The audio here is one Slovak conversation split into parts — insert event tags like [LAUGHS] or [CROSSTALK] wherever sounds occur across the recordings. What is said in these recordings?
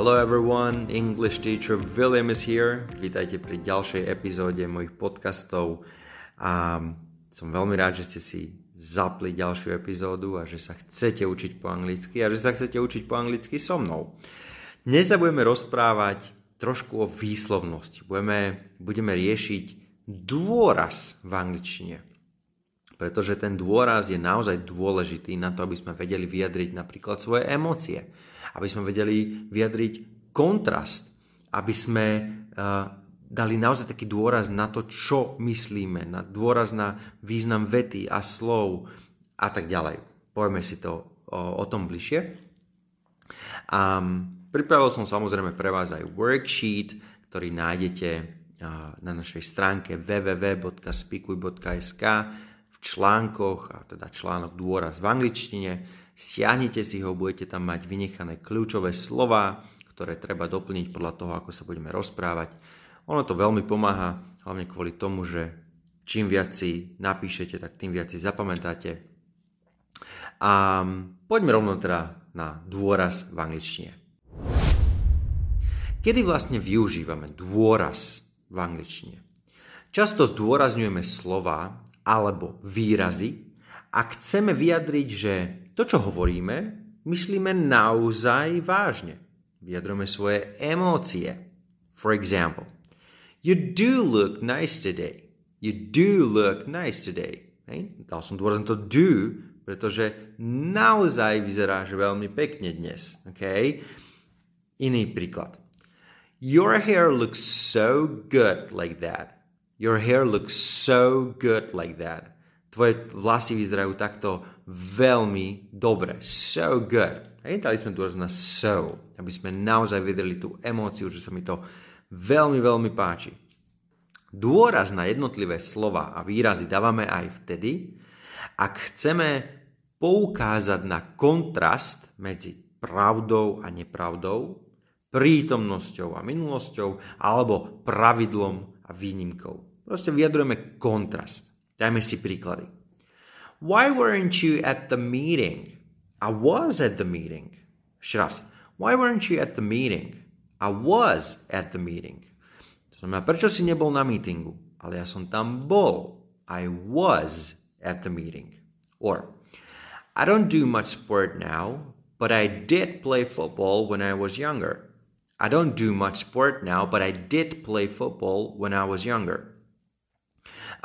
Hello everyone, English teacher William is here. Vítajte pri ďalšej epizóde mojich podcastov. A som veľmi rád, že ste si zapli ďalšiu epizódu a že sa chcete učiť po anglicky a že sa chcete učiť po anglicky so mnou. Dnes sa budeme rozprávať trošku o výslovnosti. Budeme, budeme riešiť dôraz v angličtine. Pretože ten dôraz je naozaj dôležitý na to, aby sme vedeli vyjadriť napríklad svoje emócie aby sme vedeli vyjadriť kontrast, aby sme uh, dali naozaj taký dôraz na to, čo myslíme, na dôraz na význam vety a slov a tak ďalej. Povieme si to o, o tom bližšie. Um, pripravil som samozrejme pre vás aj worksheet, ktorý nájdete uh, na našej stránke www.spikuj.sk v článkoch, a teda článok dôraz v angličtine, stiahnite si ho, budete tam mať vynechané kľúčové slova, ktoré treba doplniť podľa toho, ako sa budeme rozprávať. Ono to veľmi pomáha, hlavne kvôli tomu, že čím viac si napíšete, tak tým viac si zapamätáte. A poďme rovno teda na dôraz v angličtine. Kedy vlastne využívame dôraz v angličtine? Často zdôrazňujeme slova alebo výrazy, ak chceme vyjadriť, že to, čo hovoríme, myslíme naozaj vážne. Vyjadrujeme svoje emócie. For example, you do look nice today. You do look nice today. Hej? Dal som dôraz na to do, pretože naozaj vyzeráš veľmi pekne dnes. Okay? Iný príklad. Your hair looks so good like that. Your hair looks so good like that tvoje vlasy vyzerajú takto veľmi dobre. So good. Hej, dali sme dôraz na so, aby sme naozaj vedeli tú emóciu, že sa mi to veľmi, veľmi páči. Dôraz na jednotlivé slova a výrazy dávame aj vtedy, ak chceme poukázať na kontrast medzi pravdou a nepravdou, prítomnosťou a minulosťou, alebo pravidlom a výnimkou. Proste vyjadrujeme kontrast. Dajme si príklady. Why weren't you at the meeting? I was at the meeting. Ešte raz. Why weren't you at the meeting? I was at the meeting. To znamená, prečo si nebol na meetingu? Ale ja som tam bol. I was at the meeting. Or, I don't do much sport now, but I did play football when I was younger. I don't do much sport now, but I did play football when I was younger.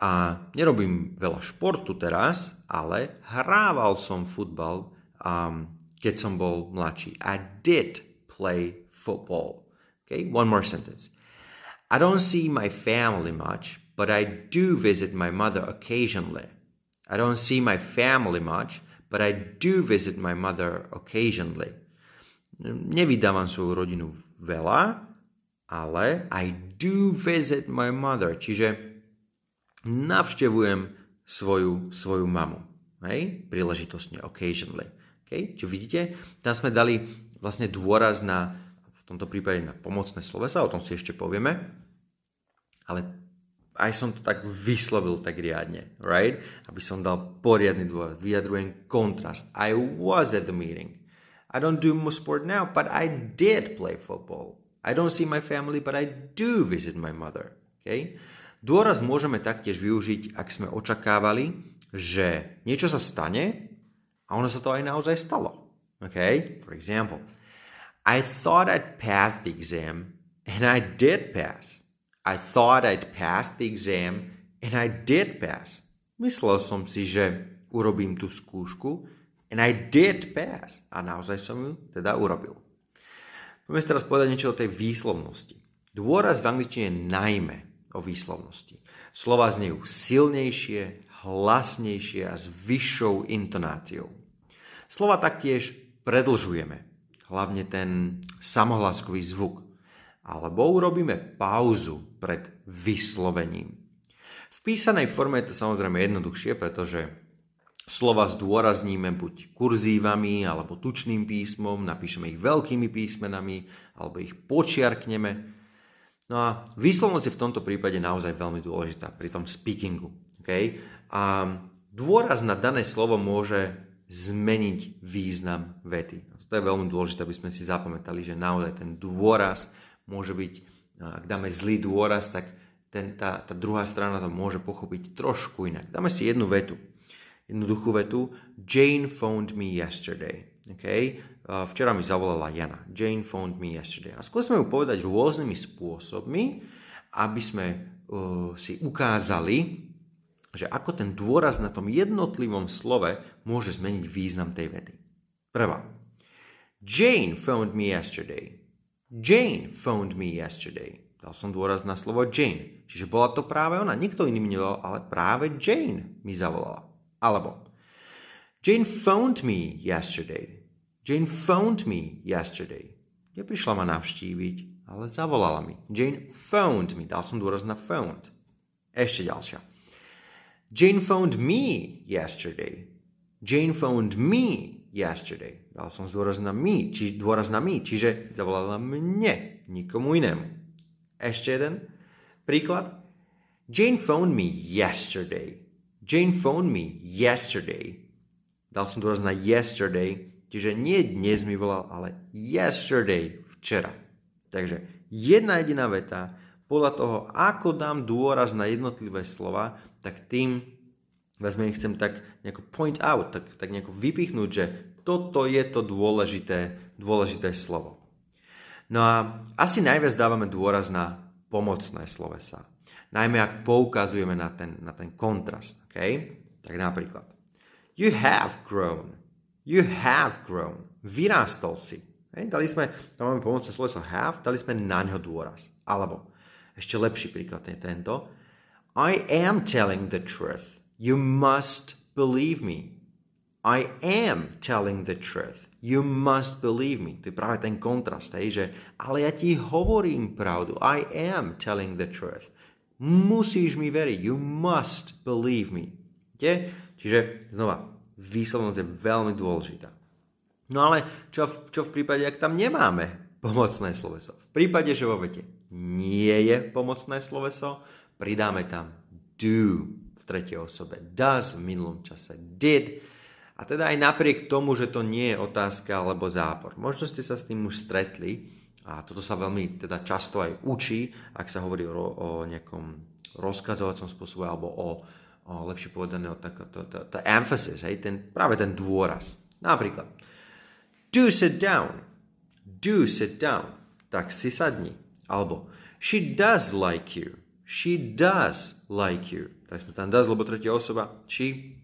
A nerobím veľa športu teraz, ale hrával som futbal, um, keď som bol mladší. I did play football. Okay, one more sentence. I don't see my family much, but I do visit my mother occasionally. I don't see my family much, but I do visit my mother occasionally. Nevydávam svoju rodinu veľa, ale I do visit my mother. Čiže navštevujem svoju, svoju mamu. Hej? Príležitostne, occasionally. Okay? Čiže vidíte, tam sme dali vlastne dôraz na, v tomto prípade na pomocné slovesa, o tom si ešte povieme, ale aj som to tak vyslovil tak riadne, right? Aby som dal poriadny dôraz, vyjadrujem kontrast. I was at the meeting. I don't do sport now, but I did play football. I don't see my family, but I do visit my mother. Okay? Dôraz môžeme taktiež využiť, ak sme očakávali, že niečo sa stane a ono sa to aj naozaj stalo. Okay? For example, I thought I'd pass the exam and I did pass. I thought I'd pass the exam and I did pass. Myslel som si, že urobím tú skúšku and I did pass. A naozaj som ju teda urobil. Poďme teraz povedať niečo o tej výslovnosti. Dôraz v angličtine je najmä o výslovnosti. Slova znejú silnejšie, hlasnejšie a s vyššou intonáciou. Slova taktiež predlžujeme, hlavne ten samohlaskový zvuk, alebo urobíme pauzu pred vyslovením. V písanej forme je to samozrejme jednoduchšie, pretože slova zdôrazníme buď kurzívami alebo tučným písmom, napíšeme ich veľkými písmenami alebo ich počiarkneme No a výslovnosť je v tomto prípade naozaj veľmi dôležitá pri tom speakingu. Okay? A dôraz na dané slovo môže zmeniť význam vety. A to je veľmi dôležité, aby sme si zapamätali, že naozaj ten dôraz môže byť, ak dáme zlý dôraz, tak ten, tá, tá druhá strana to môže pochopiť trošku inak. Dáme si jednu vetu. Jednoduchú vetu. Jane phoned me yesterday. Okay? Včera mi zavolala Jana. Jane phoned me yesterday. A skúsme ju povedať rôznymi spôsobmi, aby sme uh, si ukázali, že ako ten dôraz na tom jednotlivom slove môže zmeniť význam tej vety. Prvá. Jane phoned me yesterday. Jane phoned me yesterday. Dal som dôraz na slovo Jane. Čiže bola to práve ona. Nikto iný mi nevolal, ale práve Jane mi zavolala. Alebo Jane phoned me yesterday. Jane phoned me yesterday. Neprišla ma navštíviť, ale zavolala mi. Jane phoned me. Dal som dôraz na phoned. Ešte ďalšia. Jane phoned me yesterday. Jane phoned me yesterday. Dal som dôraz na me, či dôraz na me, čiže zavolala mne, nikomu inému. Ešte jeden príklad. Jane phoned me yesterday. Jane phoned me yesterday. Dal som dôraz na yesterday, čiže nie dnes mi volal, ale yesterday, včera. Takže jedna jediná veta, podľa toho, ako dám dôraz na jednotlivé slova, tak tým vezmem, chcem tak nejako point out, tak, tak nejako vypichnúť, že toto je to dôležité, dôležité slovo. No a asi najviac dávame dôraz na pomocné slovesa. Najmä ak poukazujeme na ten, na ten kontrast. Okay? Tak napríklad. You have grown. You have grown. Vyrástol si. Hej? Dali sme, tam máme pomocné sloveso have, dali sme na ňo dôraz. Alebo ešte lepší príklad je tento. I am telling the truth. You must believe me. I am telling the truth. You must believe me. To je práve ten kontrast, hej, že ale ja ti hovorím pravdu. I am telling the truth. Musíš mi veriť. You must believe me. Je? Čiže znova, výslovnosť je veľmi dôležitá. No ale čo v, čo v prípade, ak tam nemáme pomocné sloveso? V prípade, že vo vete nie je pomocné sloveso, pridáme tam do v tretej osobe, does v minulom čase, did a teda aj napriek tomu, že to nie je otázka alebo zápor. Možno ste sa s tým už stretli a toto sa veľmi teda často aj učí, ak sa hovorí o, o nejakom rozkazovacom spôsobe alebo o, o lepšie povedané o tak, to, to, to emphasis, hej, ten, práve ten dôraz. Napríklad, do sit down, do sit down, tak si sadni. Alebo, she does like you, she does like you. Tak sme tam does, lebo tretia osoba, she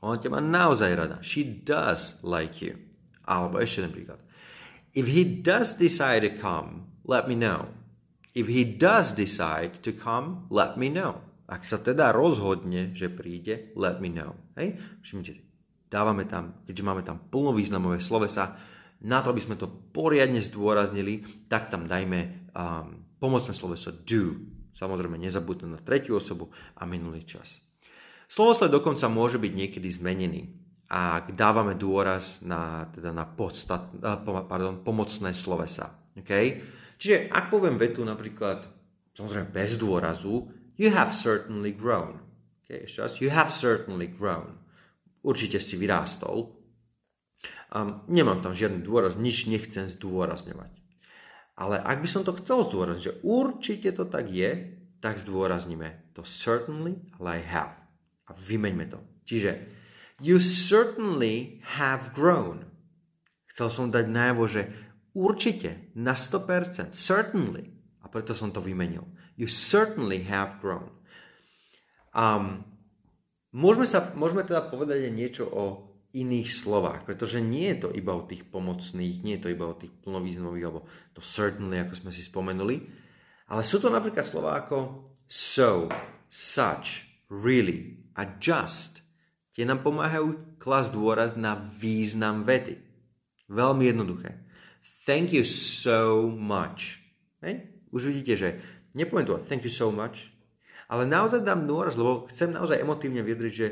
ona ťa má naozaj rada. She does like you. Alebo ešte jeden príklad. If he does decide to come, let me know. If he does decide to come, let me know. Ak sa teda rozhodne, že príde, let me know. Hej? Všimnite, dávame tam, keďže máme tam plnovýznamové slovesa, na to, aby sme to poriadne zdôraznili, tak tam dajme um, pomocné sloveso do. Samozrejme, nezabudnúť na tretiu osobu a minulý čas. Slovosled dokonca môže byť niekedy zmenený, ak dávame dôraz na, teda na podstat, pardon, pomocné slovesa. Okay? Čiže ak poviem vetu napríklad, samozrejme bez dôrazu, you have certainly grown. Okay, ešte raz, you have certainly grown. Určite si vyrástol. Um, nemám tam žiadny dôraz, nič nechcem zdôrazňovať. Ale ak by som to chcel zdôrazniť, že určite to tak je, tak zdôrazníme to certainly, ale I have a vymeňme to. Čiže you certainly have grown. Chcel som dať najavo, že určite, na 100%, certainly. A preto som to vymenil. You certainly have grown. Um, môžeme, sa, môžeme teda povedať aj niečo o iných slovách, pretože nie je to iba o tých pomocných, nie je to iba o tých plnovýznamových, alebo to certainly, ako sme si spomenuli, ale sú to napríklad slová ako so, such, really, a just. Tie nám pomáhajú klas dôraz na význam vety. Veľmi jednoduché. Thank you so much. Hej? Už vidíte, že nepoviem to thank you so much, ale naozaj dám dôraz, lebo chcem naozaj emotívne vyjadriť, že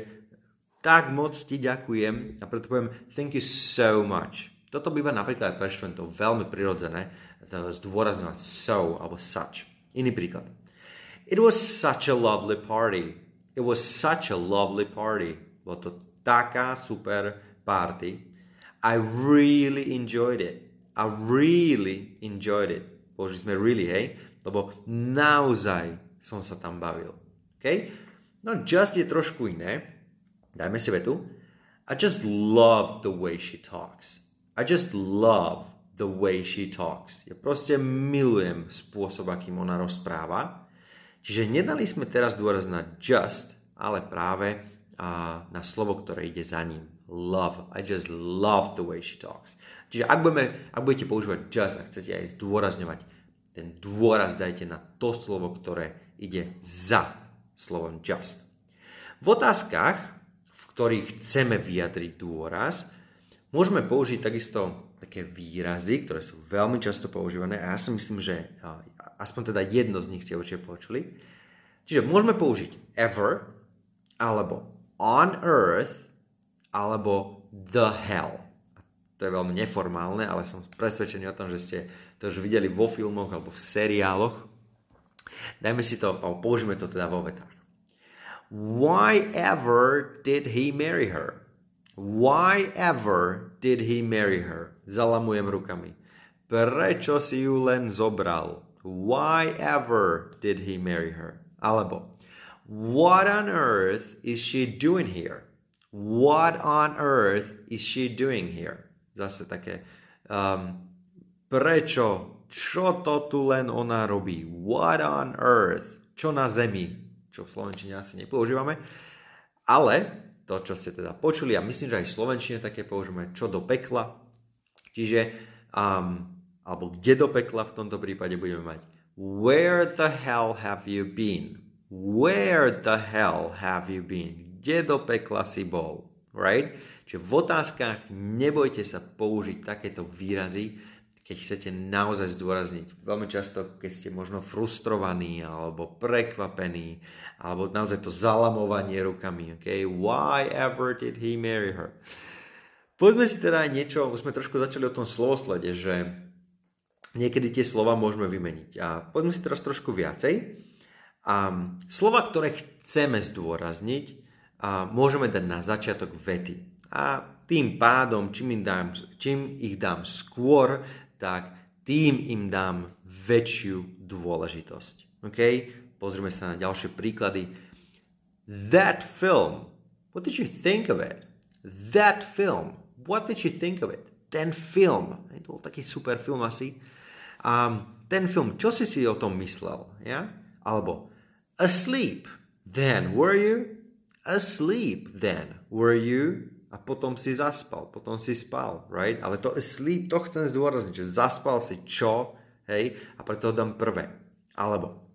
tak moc ti ďakujem a preto poviem thank you so much. Toto býva napríklad pre študentov veľmi prirodzené, zdôrazňovať so alebo such. Iný príklad. It was such a lovely party. It was such a lovely party. Bolo to taká super party. I really enjoyed it. I really enjoyed it. Použili sme really, hej? Lebo naozaj som sa tam bavil. Okay? No just je trošku iné. Dajme si vetu. I just love the way she talks. I just love the way she talks. Ja proste milujem spôsob, akým ona rozpráva. Čiže nedali sme teraz dôraz na just, ale práve na slovo, ktoré ide za ním. Love. I just love the way she talks. Čiže ak, budeme, ak budete používať just a chcete aj zdôrazňovať, ten dôraz dajte na to slovo, ktoré ide za slovom just. V otázkach, v ktorých chceme vyjadriť dôraz, môžeme použiť takisto také výrazy, ktoré sú veľmi často používané a ja si myslím, že aspoň teda jedno z nich ste určite počuli. Čiže môžeme použiť ever, alebo on earth, alebo the hell. To je veľmi neformálne, ale som presvedčený o tom, že ste to už videli vo filmoch alebo v seriáloch. Dajme si to, alebo použijeme to teda vo vetách. Why ever did he marry her? Why ever did he marry her? Zalamujem rukami. Prečo si ju len zobral? Why ever did he marry her? Alebo, what on earth is she doing here? What on earth is she doing here? Zase také, um, prečo, čo to tu len ona robí? What on earth? Čo na zemi? Čo v Slovenčine asi nepoužívame. Ale to, čo ste teda počuli a myslím, že aj v Slovenčine také použijeme, čo do pekla. Čiže, um, alebo kde do pekla v tomto prípade budeme mať Where the hell have you been? Where the hell have you been? Kde do pekla si bol? Right? Čiže v otázkach nebojte sa použiť takéto výrazy, keď chcete naozaj zdôrazniť. Veľmi často, keď ste možno frustrovaní alebo prekvapení, alebo naozaj to zalamovanie rukami. Okay? Why ever did he marry her? Poďme si teda niečo, už sme trošku začali o tom slovoslede, že niekedy tie slova môžeme vymeniť. A poďme si teraz trošku viacej. A slova, ktoré chceme zdôrazniť, a môžeme dať na začiatok vety. A tým pádom, čím, dám, čím ich dám skôr, tak tým im dám väčšiu dôležitosť. OK? Pozrime sa na ďalšie príklady. That film, what did you think of it? That film, what did you think of it? Ten film, to bol taký super film asi. Um, ten film, čo si si o tom myslel? Ja? Alebo asleep, then were you? Asleep, then were you? A potom si zaspal, potom si spal, right? Ale to sleep, to chcem zdôrazniť, že zaspal si čo, hej, a preto dám prvé. Alebo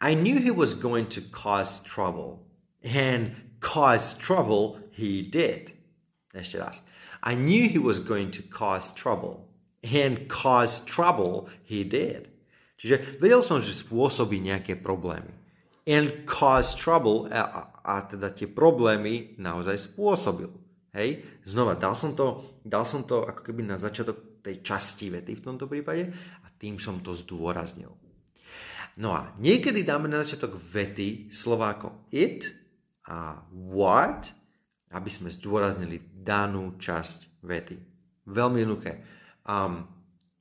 I knew he was going to cause trouble and cause trouble he did. Ešte raz. I knew he was going to cause trouble and cause trouble he did. Čiže vedel som, že spôsobí nejaké problémy and cause trouble a, a teda tie problémy naozaj spôsobil. Hej, znova, dal som, to, dal som to ako keby na začiatok tej časti vety v tomto prípade a tým som to zdôraznil. No a niekedy dáme na začiatok vety slova ako it a what, aby sme zdôraznili danú časť vety. Veľmi jednoduché. Um,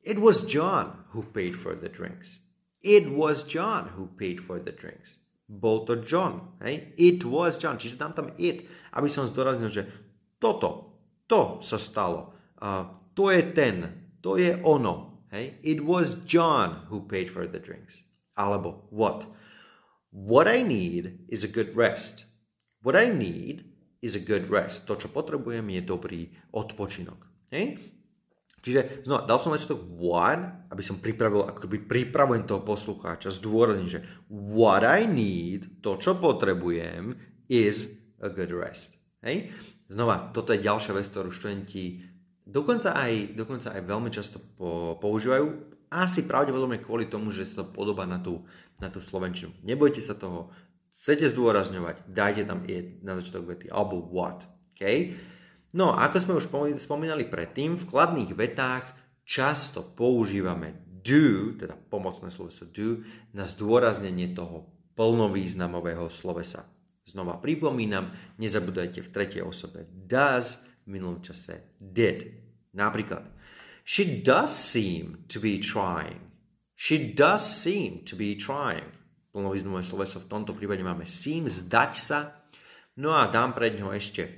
it was John who paid for the drinks. It was John who paid for the drinks. Bol to John. Hej? It was John. Čiže dám tam it, aby som zdôraznil, že toto, to sa stalo. Uh, to je ten, to je ono. Hej? It was John who paid for the drinks. Alebo what? What I need is a good rest. What I need is a good rest. To, čo potrebujem, je dobrý odpočinok. Hej? Čiže znova, dal som začiatok what, aby som pripravil, ako by pripravujem toho poslucháča, zdôrazním, že what I need, to, čo potrebujem, is a good rest. Hej? Znova, toto je ďalšia vec, ktorú študenti dokonca aj, dokonca aj veľmi často po, používajú, asi pravdepodobne kvôli tomu, že sa to podobá na tú, na tú slovenčinu. Nebojte sa toho, chcete zdôrazňovať, dajte tam it na začiatok vety, alebo what. Okay? No, ako sme už spomínali predtým, v kladných vetách často používame do, teda pomocné sloveso do, na zdôraznenie toho plnovýznamového slovesa. Znova pripomínam, nezabudajte v tretej osobe does, v minulom čase did. Napríklad, she does seem to be trying. She does seem to be trying. Plnovýznamové sloveso v tomto prípade máme seem, zdať sa. No a dám pred ňou ešte e,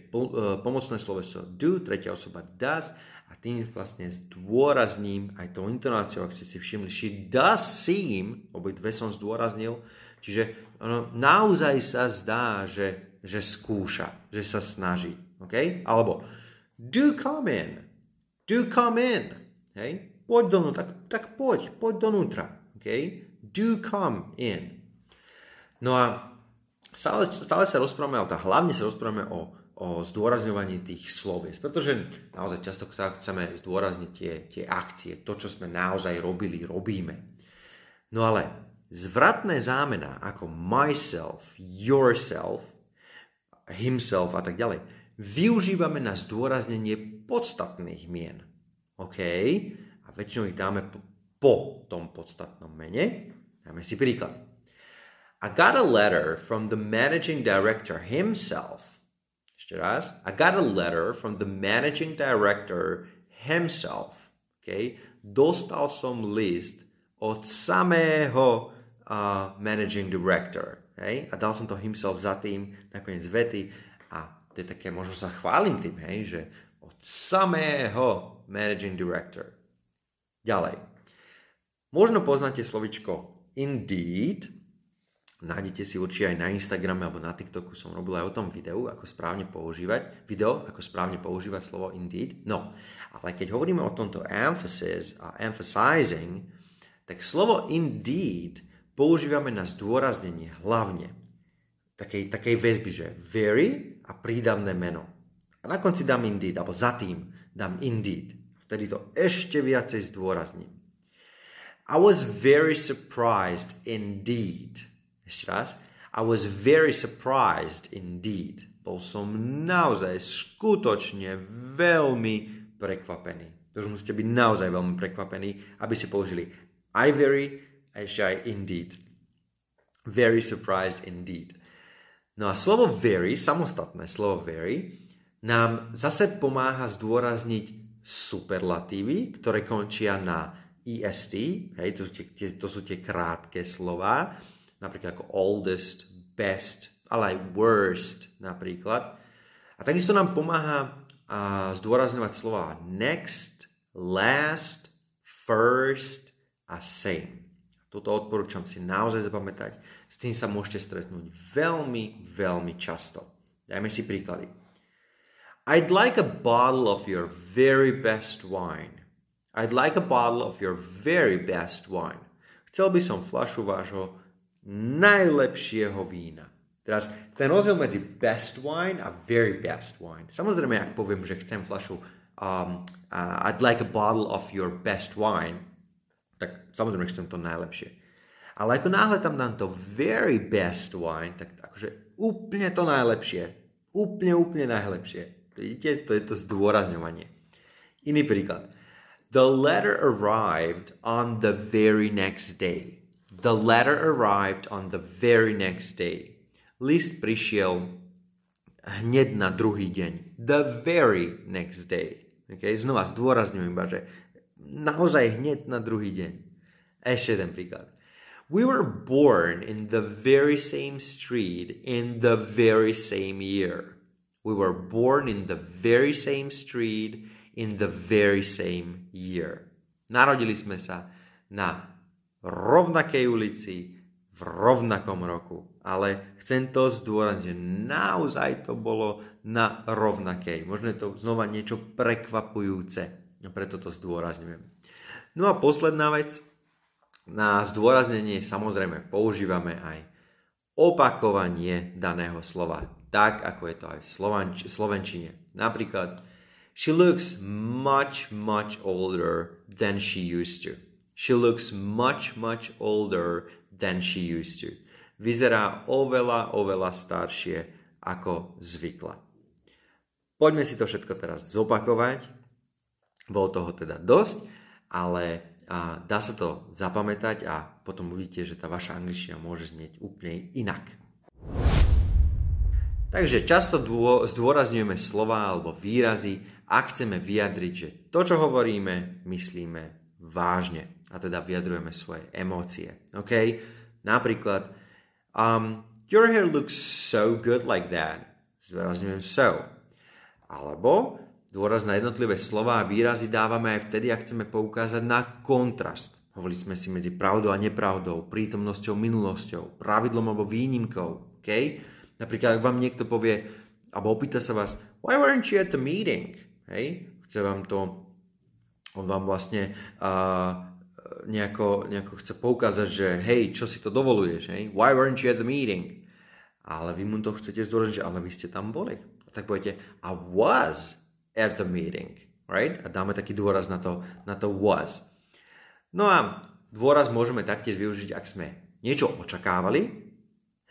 pomocné sloveso do, tretia osoba does a tým vlastne zdôrazním aj tou intonáciou, ak ste si všimli, she does seem, obi dve som zdôraznil, čiže ono naozaj sa zdá, že, že skúša, že sa snaží. Okay? Alebo do come in, do come in, hej? poď donútra, tak, tak poď, poď donútra. Okay? Do come in. No a stále, stále sa rozprávame, ale tá, hlavne sa rozprávame o o zdôrazňovaní tých slovies, pretože naozaj často chceme zdôrazniť tie, tie akcie, to, čo sme naozaj robili, robíme. No ale zvratné zámena ako myself, yourself, himself a tak ďalej, využívame na zdôraznenie podstatných mien. OK? A väčšinou ich dáme po, po tom podstatnom mene. Dáme si príklad. I got a letter from the managing director himself. I got a letter from the managing director himself. Okay? Dostal som list od samého uh, managing director. Hej? A dal som to himself za tým, nakoniec vety. A to je také, možno sa chválim tým, hej, že od samého managing director. Ďalej. Možno poznáte slovičko indeed, Nájdete si určite aj na Instagrame alebo na TikToku som robil aj o tom videu, ako správne používať, video, ako správne používať slovo indeed. No, ale keď hovoríme o tomto emphasis a emphasizing, tak slovo indeed používame na zdôraznenie hlavne takej, takej väzby, že very a prídavné meno. A na konci dám indeed, alebo za tým dám indeed. Vtedy to ešte viacej zdôrazním. I was very surprised indeed ešte raz. I was very surprised indeed. Bol som naozaj skutočne veľmi prekvapený. Už musíte byť naozaj veľmi prekvapení, aby ste použili I very a ešte aj indeed. Very surprised indeed. No a slovo very, samostatné slovo very, nám zase pomáha zdôrazniť superlatívy, ktoré končia na est, hej, to, to sú tie krátke slova, napríklad ako oldest, best, ale aj worst napríklad. A takisto nám pomáha a zdôrazňovať slova next, last, first a same. Toto odporúčam si naozaj zapamätať. S tým sa môžete stretnúť veľmi, veľmi často. Dajme si príklady. I'd like a bottle of your very best wine. I'd like a bottle of your very best wine. Chcel by som flašu vášho najlepšieho vína. Teraz ten rozdiel medzi best wine a very best wine. Samozrejme, ak poviem, že chcem fľašu um, uh, I'd like a bottle of your best wine, tak samozrejme chcem to najlepšie. Ale ako náhle tam dám to very best wine, tak akože úplne to najlepšie. Úplne, úplne najlepšie. Vidíte, to je to zdôrazňovanie. Iný príklad. The letter arrived on the very next day. The letter arrived on the very next day. List prišiel hneď na druhý deň. The very next day. Okay? Znova zdôrazňujem iba, že naozaj hneď na druhý deň. Ešte jeden príklad. We were born in the very same street in the very same year. We were born in the very same street in the very same year. Narodili sme sa na rovnakej ulici v rovnakom roku. Ale chcem to zdôrazniť, že naozaj to bolo na rovnakej. Možno je to znova niečo prekvapujúce. Preto to zdôrazňujem. No a posledná vec. Na zdôraznenie samozrejme používame aj opakovanie daného slova. Tak, ako je to aj v slovenčine. Napríklad, she looks much, much older than she used to. She looks much, much older than she used to. Vyzerá oveľa, oveľa staršie ako zvykla. Poďme si to všetko teraz zopakovať. Bolo toho teda dosť, ale a dá sa to zapamätať a potom uvidíte, že tá vaša angličtina môže znieť úplne inak. Takže často zdôrazňujeme slova alebo výrazy, ak chceme vyjadriť, že to, čo hovoríme, myslíme vážne. A teda vyjadrujeme svoje emócie. OK? Napríklad, um, your hair looks so good like that. Zdôrazňujem so. Alebo dôraz na jednotlivé slova a výrazy dávame aj vtedy, ak chceme poukázať na kontrast. Hovorili sme si medzi pravdou a nepravdou, prítomnosťou, minulosťou, pravidlom alebo výnimkou. Okay? Napríklad, ak vám niekto povie, alebo opýta sa vás, why weren't you at the meeting? Hej? Chce vám to, on vám vlastne uh, nejako, nejako chce poukázať, že hej, čo si to dovoluješ, hej? Why weren't you at the meeting? Ale vy mu to chcete zdôrazniť, že ale vy ste tam boli. A tak poviete, I was at the meeting, right? A dáme taký dôraz na to, na to was. No a dôraz môžeme taktiež využiť, ak sme niečo očakávali,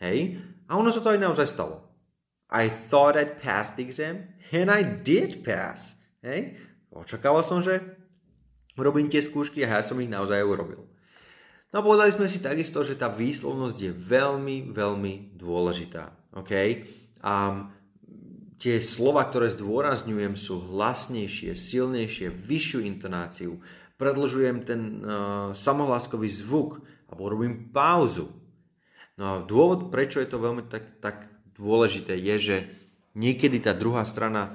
hej, a ono sa to aj naozaj stalo. I thought I'd pass the exam and I did pass. Hej? Očakával som, že urobím tie skúšky a ja som ich naozaj urobil. No a povedali sme si takisto, že tá výslovnosť je veľmi, veľmi dôležitá. Okay? Um, tie slova, ktoré zdôrazňujem, sú hlasnejšie, silnejšie, vyššiu intonáciu. Predlžujem ten uh, samohláskový zvuk alebo robím pauzu. No a dôvod, prečo je to veľmi tak, tak dôležité, je, že niekedy tá druhá strana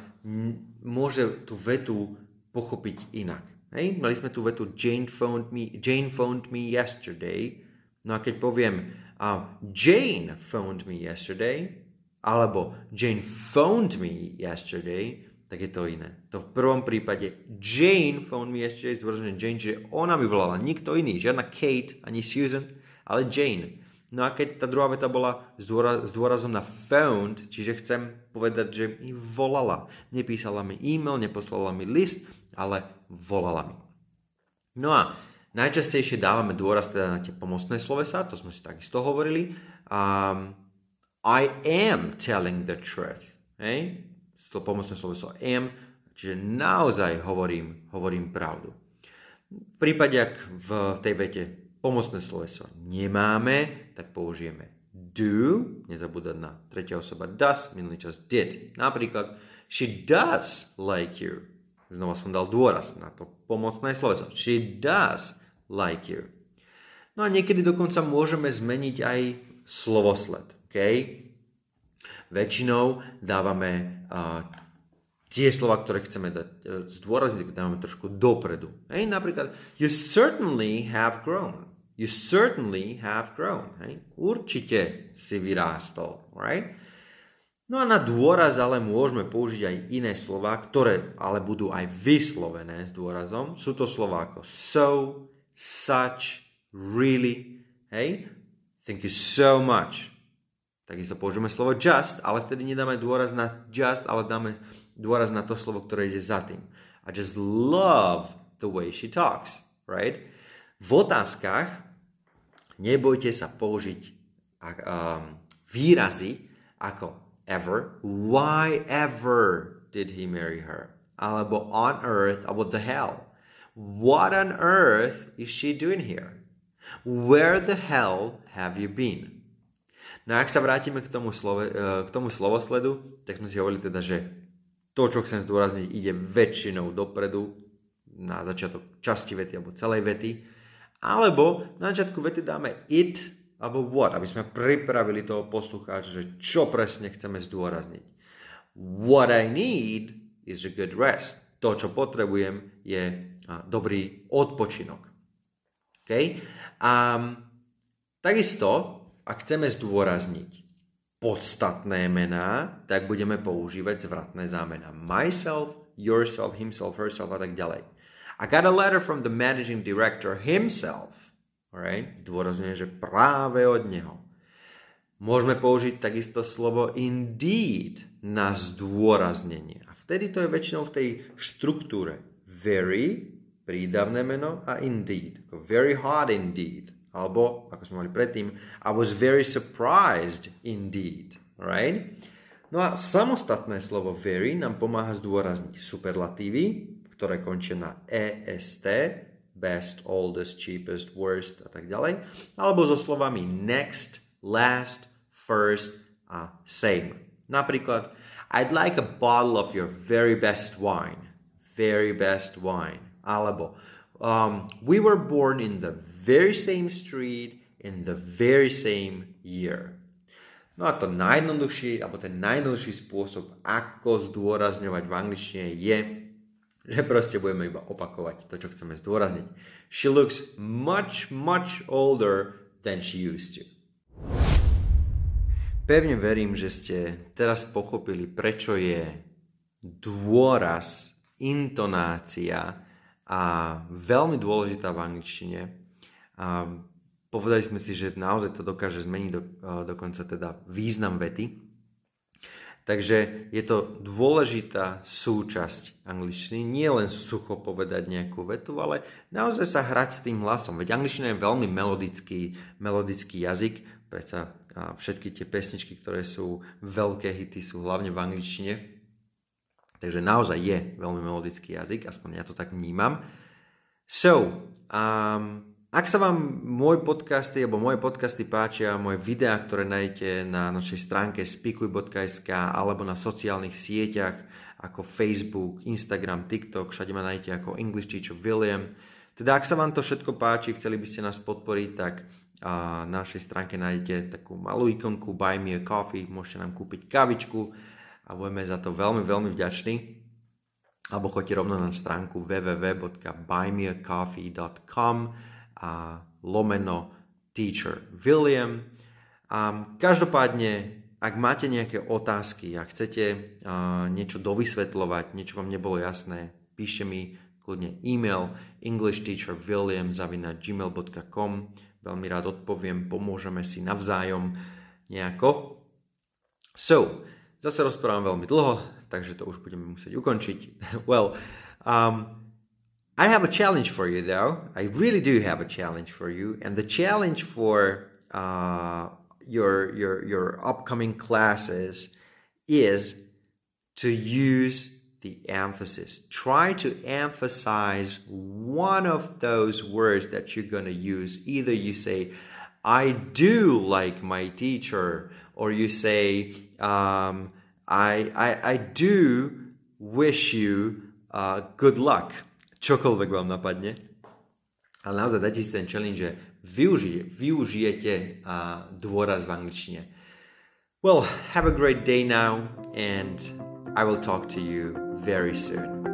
môže tú vetu pochopiť inak. Hej? Mali sme tú vetu Jane phoned me, Jane phoned me yesterday. No a keď poviem uh, Jane phoned me yesterday, alebo Jane phoned me yesterday, tak je to iné. To v prvom prípade Jane phoned me yesterday, zdôrazňujem Jane, že ona mi volala, nikto iný, žiadna Kate, ani Susan, ale Jane. No a keď tá druhá veta bola s, dôrazom na phoned, čiže chcem povedať, že mi volala. Nepísala mi e-mail, neposlala mi list, ale volala mi. No a najčastejšie dávame dôraz teda na tie pomocné slovesa, to sme si takisto hovorili. Um, I am telling the truth. Hej? To pomocné sloveso am, čiže naozaj hovorím, hovorím pravdu. V prípade, ak v tej vete pomocné sloveso nemáme, tak použijeme do, nezabúdať na tretia osoba does, minulý čas did. Napríklad, she does like you. Znova som dal dôraz na to pomocné sloveso. She does like you. No a niekedy dokonca môžeme zmeniť aj slovosled. Okay? Väčšinou dávame uh, tie slova, ktoré chceme dať, uh, zdôrazniť, dávame trošku dopredu. Hey, napríklad, you certainly have grown. You certainly have grown. Hej? Určite si vyrástol. Right? No a na dôraz ale môžeme použiť aj iné slova, ktoré ale budú aj vyslovené s dôrazom. Sú to slova ako so, such, really. Hej? Thank you so much. Takisto použijeme slovo just, ale vtedy nedáme dôraz na just, ale dáme dôraz na to slovo, ktoré ide za tým. I just love the way she talks. Right? v otázkach nebojte sa použiť um, výrazy ako ever, why ever did he marry her? Alebo on earth, alebo the hell. What on earth is she doing here? Where the hell have you been? No ak sa vrátime k tomu, slove, uh, k tomu slovosledu, tak sme si hovorili teda, že to, čo chcem zdôrazniť, ide väčšinou dopredu na začiatok časti vety alebo celej vety alebo na začiatku vety dáme it alebo what, aby sme pripravili toho poslucháča, že čo presne chceme zdôrazniť. What I need is a good rest. To, čo potrebujem, je dobrý odpočinok. Okay? A takisto, ak chceme zdôrazniť podstatné mená, tak budeme používať zvratné zámena. Myself, yourself, himself, herself a tak ďalej. I got a letter from the managing director himself. Alright? Dôrazňujem, že práve od neho. Môžeme použiť takisto slovo indeed na zdôraznenie. A vtedy to je väčšinou v tej štruktúre. Very, prídavné meno a indeed. Very hot indeed. Alebo, ako sme mali predtým, I was very surprised indeed. Right? No a samostatné slovo very nám pomáha zdôrazniť superlatívy, ktoré končia na EST, best, oldest, cheapest, worst a tak ďalej, alebo so slovami next, last, first a same. Napríklad, I'd like a bottle of your very best wine. Very best wine. Alebo, um, we were born in the very same street in the very same year. No a to najjednoduchší, alebo ten najjednoduchší spôsob, ako zdôrazňovať v angličtine je, že proste budeme iba opakovať to, čo chceme zdôrazniť. She looks much, much older than she used to. Pevne verím, že ste teraz pochopili, prečo je dôraz, intonácia a veľmi dôležitá v angličtine. A povedali sme si, že naozaj to dokáže zmeniť do, e, dokonca teda význam vety. Takže je to dôležitá súčasť angličtiny, nie len sucho povedať nejakú vetu, ale naozaj sa hrať s tým hlasom. Veď angličtina je veľmi melodický, melodický jazyk, predsa všetky tie pesničky, ktoré sú veľké hity, sú hlavne v angličtine. Takže naozaj je veľmi melodický jazyk, aspoň ja to tak vnímam. So, um, ak sa vám môj podcasty alebo moje podcasty páčia, moje videá, ktoré nájdete na našej stránke spikuj.sk alebo na sociálnych sieťach ako Facebook, Instagram, TikTok, všade ma nájdete ako English Teacher William. Teda ak sa vám to všetko páči, chceli by ste nás podporiť, tak a na našej stránke nájdete takú malú ikonku Buy Me a Coffee, môžete nám kúpiť kavičku a budeme za to veľmi, veľmi vďační. Alebo choďte rovno na stránku www.buymeacoffee.com a lomeno teacher William. A každopádne, ak máte nejaké otázky a chcete uh, niečo dovysvetľovať, niečo vám nebolo jasné, píšte mi kľudne e-mail englishteacherwilliam.gmail.com Veľmi rád odpoviem, pomôžeme si navzájom nejako. So, zase rozprávam veľmi dlho, takže to už budeme musieť ukončiť. [LAUGHS] well, um, I have a challenge for you, though. I really do have a challenge for you, and the challenge for uh, your your your upcoming classes is to use the emphasis. Try to emphasize one of those words that you're going to use. Either you say, "I do like my teacher," or you say, um, I, "I I do wish you uh, good luck." Čokoľvek vám napadne. Ale naozaj dajte si ten challenge, že využije, využijete uh, dôraz v angličtine. Well, have a great day now and I will talk to you very soon.